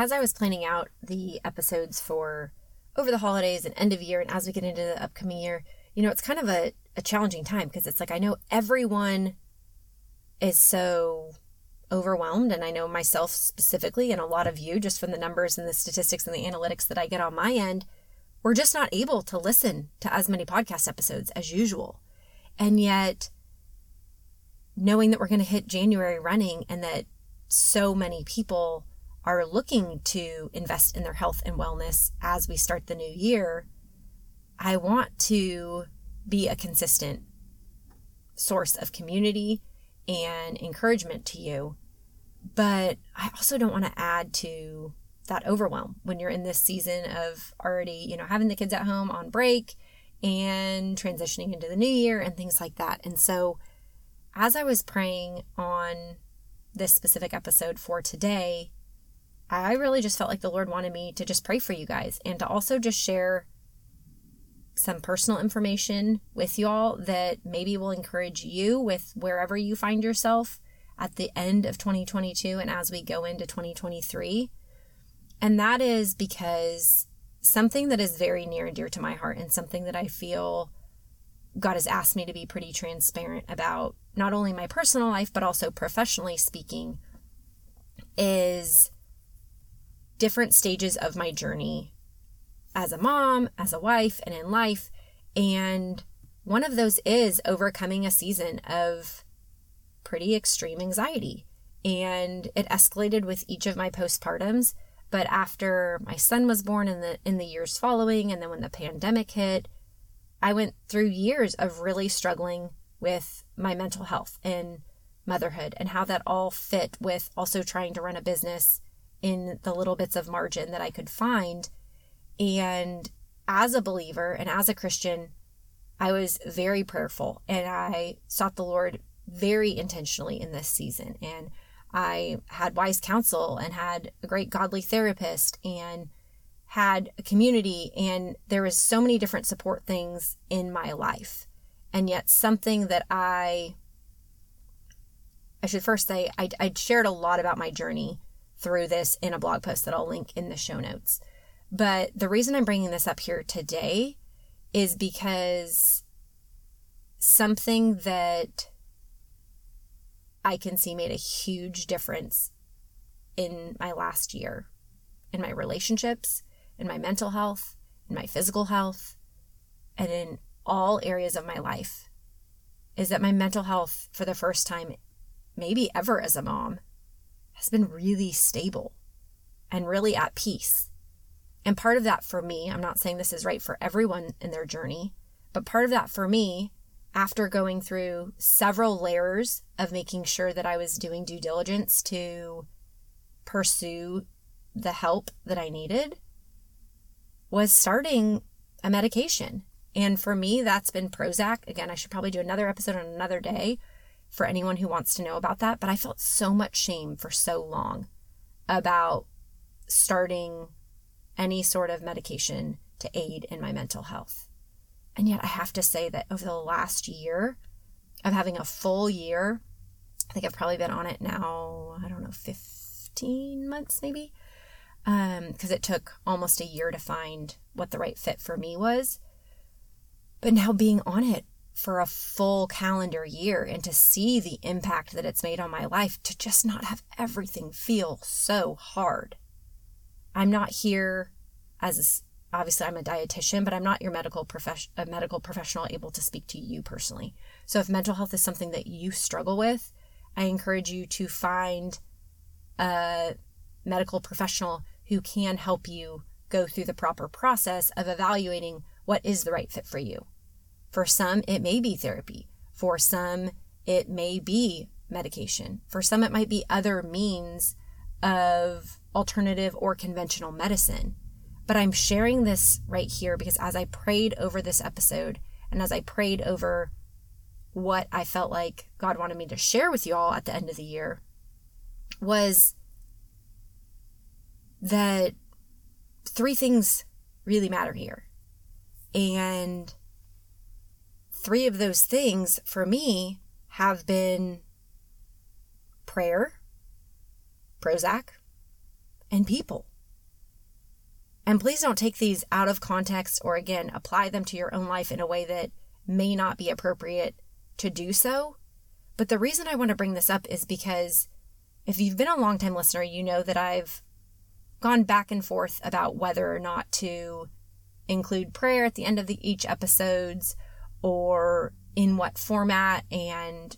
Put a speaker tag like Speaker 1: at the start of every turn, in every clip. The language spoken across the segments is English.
Speaker 1: as I was planning out the episodes for over the holidays and end of year, and as we get into the upcoming year, you know, it's kind of a, a challenging time because it's like I know everyone is so overwhelmed, and I know myself specifically, and a lot of you, just from the numbers and the statistics and the analytics that I get on my end, we're just not able to listen to as many podcast episodes as usual. And yet, knowing that we're going to hit January running and that so many people are looking to invest in their health and wellness as we start the new year, I want to be a consistent source of community and encouragement to you. But I also don't want to add to that overwhelm when you're in this season of already, you know, having the kids at home on break and transitioning into the new year and things like that. And so, as I was praying on this specific episode for today, I really just felt like the Lord wanted me to just pray for you guys and to also just share some personal information with y'all that maybe will encourage you with wherever you find yourself at the end of 2022 and as we go into 2023. And that is because something that is very near and dear to my heart and something that I feel God has asked me to be pretty transparent about, not only my personal life, but also professionally speaking, is different stages of my journey as a mom, as a wife, and in life. And one of those is overcoming a season of pretty extreme anxiety. And it escalated with each of my postpartums. But after my son was born in the in the years following, and then when the pandemic hit, I went through years of really struggling with my mental health and motherhood and how that all fit with also trying to run a business in the little bits of margin that I could find. And as a believer and as a Christian, I was very prayerful and I sought the Lord very intentionally in this season. And I had wise counsel and had a great godly therapist and had a community and there was so many different support things in my life. And yet something that I I should first say I I shared a lot about my journey through this in a blog post that I'll link in the show notes. But the reason I'm bringing this up here today is because something that I can see made a huge difference in my last year, in my relationships, in my mental health, in my physical health, and in all areas of my life is that my mental health, for the first time, maybe ever as a mom, has been really stable and really at peace. And part of that for me, I'm not saying this is right for everyone in their journey, but part of that for me, after going through several layers of making sure that I was doing due diligence to pursue the help that I needed, was starting a medication. And for me, that's been Prozac. Again, I should probably do another episode on another day for anyone who wants to know about that. But I felt so much shame for so long about starting any sort of medication to aid in my mental health. And yet, I have to say that over the last year of having a full year, I think I've probably been on it now, I don't know, 15 months maybe, because um, it took almost a year to find what the right fit for me was. But now being on it for a full calendar year and to see the impact that it's made on my life, to just not have everything feel so hard. I'm not here as a, obviously I'm a dietitian, but I'm not your medical profession a medical professional able to speak to you personally. So if mental health is something that you struggle with, I encourage you to find a medical professional who can help you go through the proper process of evaluating what is the right fit for you. For some, it may be therapy. For some, it may be medication. For some, it might be other means of alternative or conventional medicine. But I'm sharing this right here because as I prayed over this episode and as I prayed over what I felt like God wanted me to share with you all at the end of the year was that three things really matter here. And three of those things for me have been prayer, Prozac, and people. And please don't take these out of context or again, apply them to your own life in a way that may not be appropriate to do so. But the reason I want to bring this up is because if you've been a long-time listener, you know that I've gone back and forth about whether or not to include prayer at the end of the, each episodes or in what format and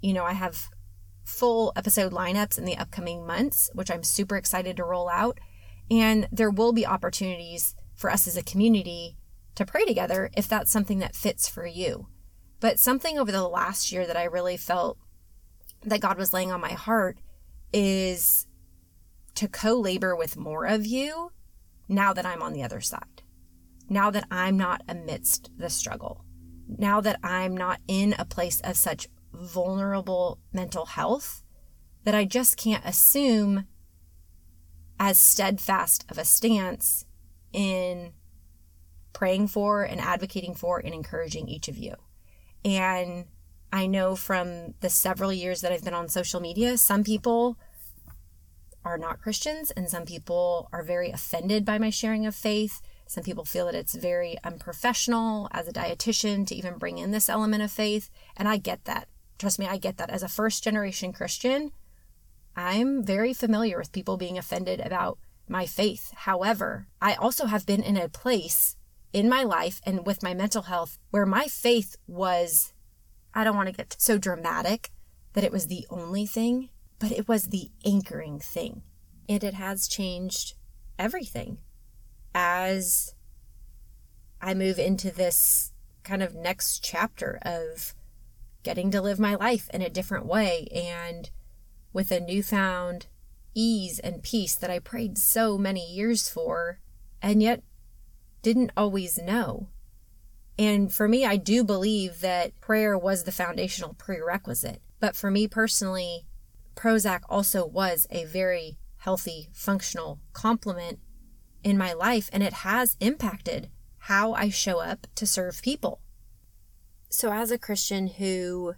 Speaker 1: you know, I have full episode lineups in the upcoming months, which I'm super excited to roll out. And there will be opportunities for us as a community to pray together if that's something that fits for you. But something over the last year that I really felt that God was laying on my heart is to co labor with more of you now that I'm on the other side. Now that I'm not amidst the struggle. Now that I'm not in a place of such vulnerable mental health that I just can't assume as steadfast of a stance in praying for and advocating for and encouraging each of you. And I know from the several years that I've been on social media, some people are not Christians and some people are very offended by my sharing of faith. Some people feel that it's very unprofessional as a dietitian to even bring in this element of faith. And I get that. Trust me, I get that. As a first generation Christian, I'm very familiar with people being offended about my faith. However, I also have been in a place in my life and with my mental health where my faith was, I don't want to get so dramatic that it was the only thing, but it was the anchoring thing. And it has changed everything as I move into this kind of next chapter of getting to live my life in a different way and with a newfound ease and peace that I prayed so many years for and yet didn't always know. And for me, I do believe that prayer was the foundational prerequisite. But for me personally, Prozac also was a very healthy, functional complement in my life, and it has impacted how I show up to serve people. So, as a Christian who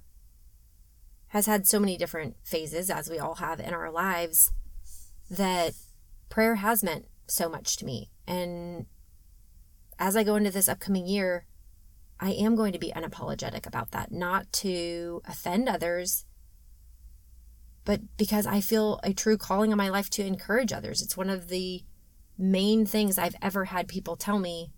Speaker 1: has had so many different phases, as we all have in our lives, that prayer has meant so much to me. And as I go into this upcoming year, I am going to be unapologetic about that, not to offend others, but because I feel a true calling in my life to encourage others. It's one of the main things I've ever had people tell me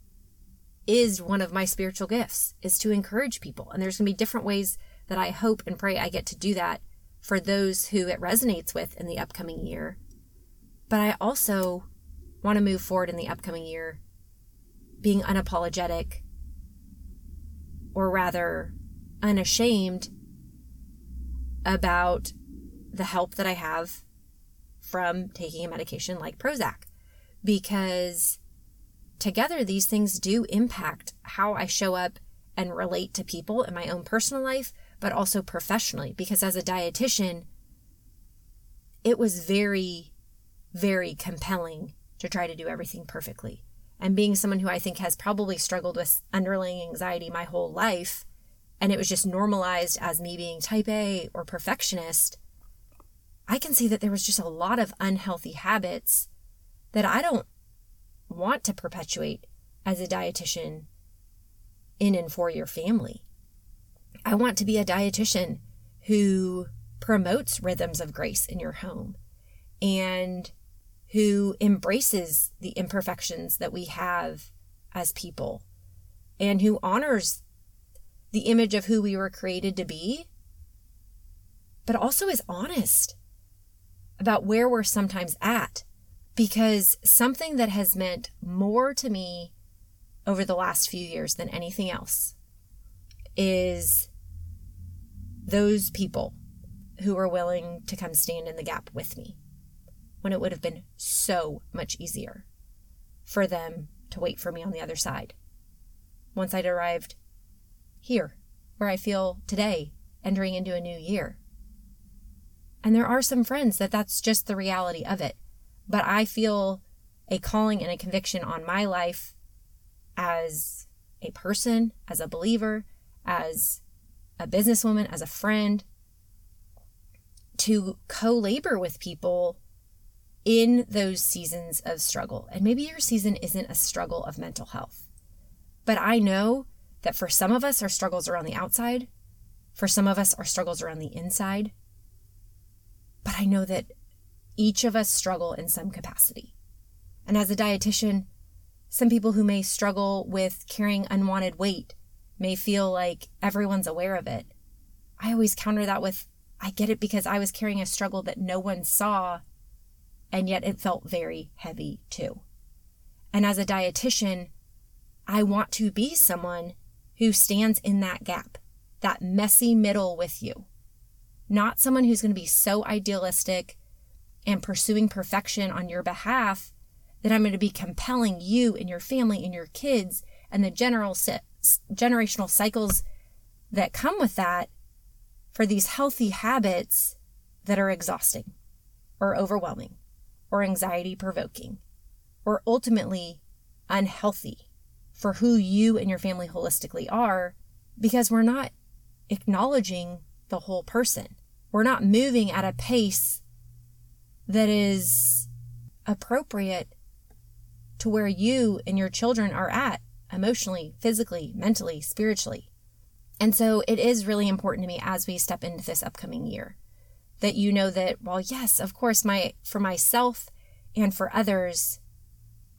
Speaker 1: is one of my spiritual gifts is to encourage people. And there's going to be different ways that i hope and pray i get to do that for those who it resonates with in the upcoming year. But i also want to move forward in the upcoming year being unapologetic or rather unashamed about the help that i have from taking a medication like prozac because together, these things do impact how I show up and relate to people in my own personal life, but also professionally. Because as a dietitian, it was very, very compelling to try to do everything perfectly. And being someone who I think has probably struggled with underlying anxiety my whole life, and it was just normalized as me being type A or perfectionist, I can see that there was just a lot of unhealthy habits that I don't want to perpetuate as a dietitian in and for your family. I want to be a dietitian who promotes rhythms of grace in your home and who embraces the imperfections that we have as people and who honors the image of who we were created to be, but also is honest about where we're sometimes at because something that has meant more to me over the last few years than anything else is those people who are willing to come stand in the gap with me when it would have been so much easier for them to wait for me on the other side. Once I'd arrived here, where I feel today, entering into a new year. And there are some friends that that's just the reality of it. But I feel a calling and a conviction on my life as a person, as a believer, as a businesswoman, as a friend, to co labor with people in those seasons of struggle, and maybe your season isn't a struggle of mental health, but I know that for some of us, our struggles are on the outside. For some of us, our struggles are on the inside. But I know that each of us struggle in some capacity. And as a dietitian, some people who may struggle with carrying unwanted weight may feel like everyone's aware of it. I always counter that with, I get it because I was carrying a struggle that no one saw, and yet it felt very heavy too. And as a dietitian, I want to be someone who stands in that gap, that messy middle with you. Not someone who's going to be so idealistic and pursuing perfection on your behalf that I'm going to be compelling you and your family and your kids and the general generational cycles that come with that for these healthy habits that are exhausting or overwhelming or anxiety provoking or ultimately unhealthy for who you and your family holistically are because we're not acknowledging the whole person. We're not moving at a pace that is appropriate to where you and your children are at emotionally, physically, mentally, spiritually. And so it is really important to me as we step into this upcoming year that you know that well yes, of course my for myself and for others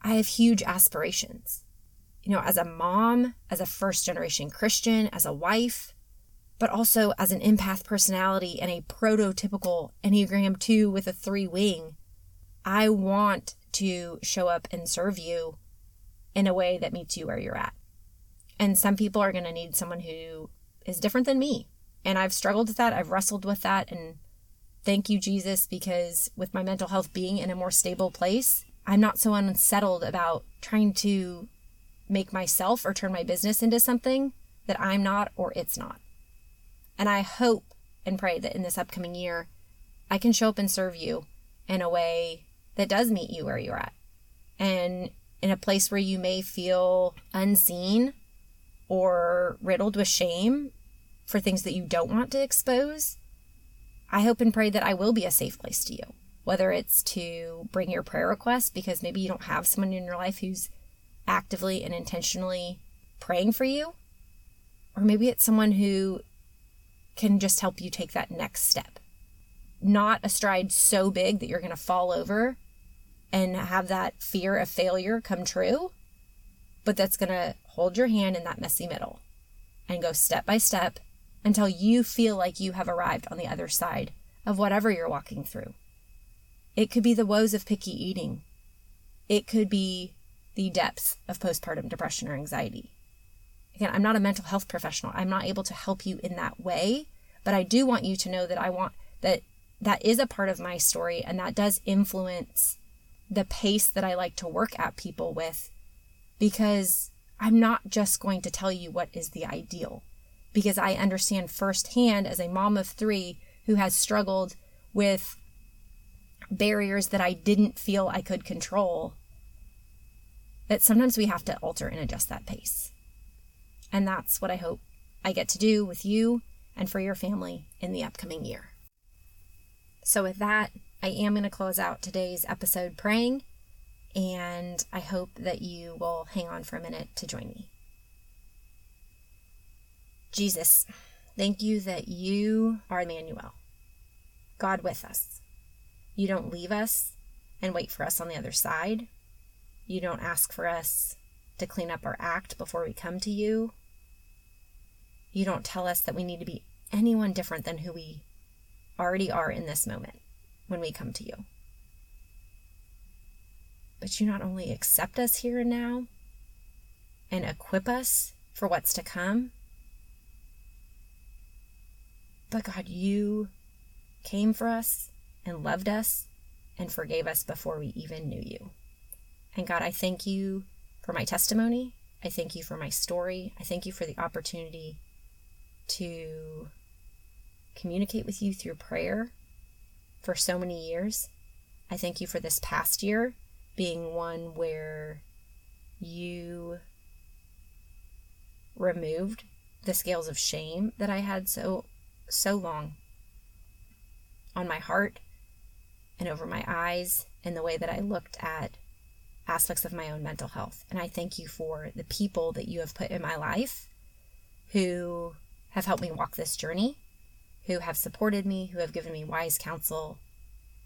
Speaker 1: I have huge aspirations you know, as a mom, as a first generation Christian, as a wife, but also as an empath personality and a prototypical Enneagram 2 with a three wing. I want to show up and serve you in a way that meets you where you're at. And some people are going to need someone who is different than me. And I've struggled with that. I've wrestled with that. And thank you, Jesus, because with my mental health being in a more stable place, I'm not so unsettled about trying to make myself or turn my business into something that I'm not or it's not. And I hope and pray that in this upcoming year, I can show up and serve you in a way that does meet you where you're at. And in a place where you may feel unseen or riddled with shame for things that you don't want to expose, I hope and pray that I will be a safe place to you. Whether it's to bring your prayer requests because maybe you don't have someone in your life who's actively and intentionally praying for you. Or maybe it's someone who can just help you take that next step. Not a stride so big that you're going to fall over and have that fear of failure come true, but that's going to hold your hand in that messy middle and go step by step until you feel like you have arrived on the other side of whatever you're walking through. It could be the woes of picky eating. It could be the depths of postpartum depression or anxiety. Again, I'm not a mental health professional. I'm not able to help you in that way, but I do want you to know that I want that that is a part of my story and that does influence the pace that I like to work at people with because I'm not just going to tell you what is the ideal because I understand firsthand as a mom of 3 who has struggled with barriers that I didn't feel I could control that sometimes we have to alter and adjust that pace. And that's what I hope I get to do with you and for your family in the upcoming year. So, with that, I am going to close out today's episode praying, and I hope that you will hang on for a minute to join me. Jesus, thank you that you are Emmanuel, God with us. You don't leave us and wait for us on the other side. You don't ask for us to clean up our act before we come to you. You don't tell us that we need to be anyone different than who we already are in this moment when we come to you. But you not only accept us here and now and equip us for what's to come, but God, you came for us and loved us and forgave us before we even knew you. And God, I thank you for my testimony. I thank you for my story. I thank you for the opportunity to communicate with you through prayer for so many years. I thank you for this past year being one where you removed the scales of shame that I had so so long on my heart and over my eyes in the way that I looked at aspects of my own mental health. And I thank you for the people that you have put in my life who have helped me walk this journey, who have supported me, who have given me wise counsel,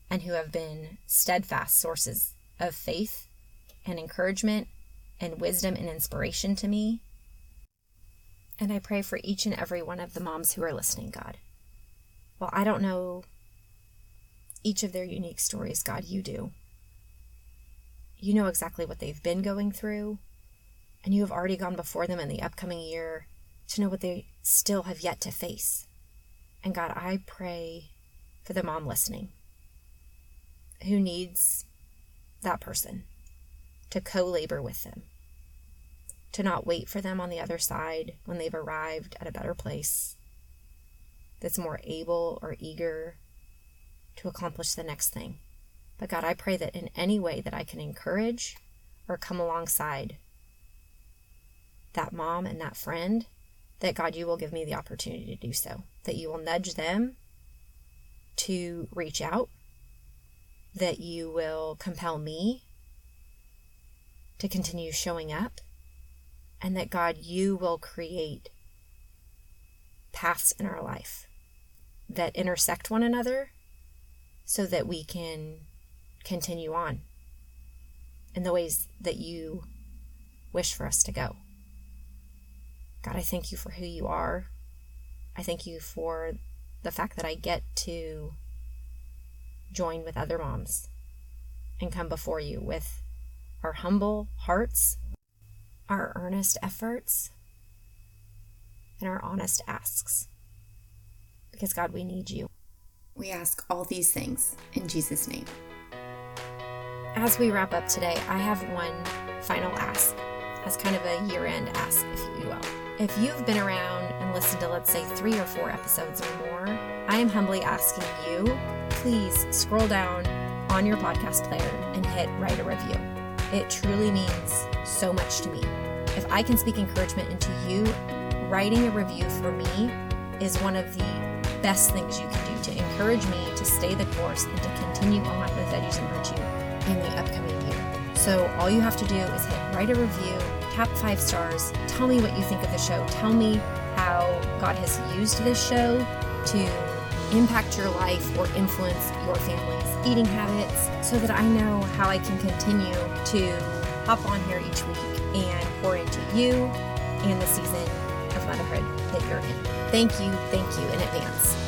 Speaker 1: and who have been steadfast sources of faith and encouragement and wisdom and inspiration to me. And I pray for each and every one of the moms who are listening, God. Well, I don't know each of their unique stories, God, you do. You know exactly what they've been going through, and you have already gone before them in the upcoming year to know what they still have yet to face. And God, I pray for the mom listening who needs that person to co labor with them, to not wait for them on the other side when they've arrived at a better place that's more able or eager to accomplish the next thing. But God, I pray that in any way that I can encourage or come alongside that mom and that friend, that God, you will give me the opportunity to do so. That you will nudge them to reach out, that you will compel me to continue showing up, and that God, you will create paths in our life that intersect one another so that we can continue on in the ways that you wish for us to go. God, I thank you for who you are. I thank you for the fact that I get to join with other moms and come before you with our humble hearts, our earnest efforts, and our honest asks. Because, God, we need you.
Speaker 2: We ask all these things in Jesus' name.
Speaker 1: As we wrap up today, I have one final ask, as kind of a year end ask, if you will. If you've been around and listened to, let's say, three or four episodes or more, I am humbly asking you, please scroll down on your podcast player and hit write a review. It truly means so much to me. If I can speak encouragement into you, writing a review for me is one of the best things you can do to encourage me to stay the course and to continue on with Veggies and Virtue in the upcoming year. So all you have to do is hit write a review, tap five stars, tell me what you think of the show, tell me how God has used this show to impact your life or influence your family's eating habits so that I know how I can continue to hop on here each week and pour into you and the season of motherhood that you're in. Thank you, thank you in advance.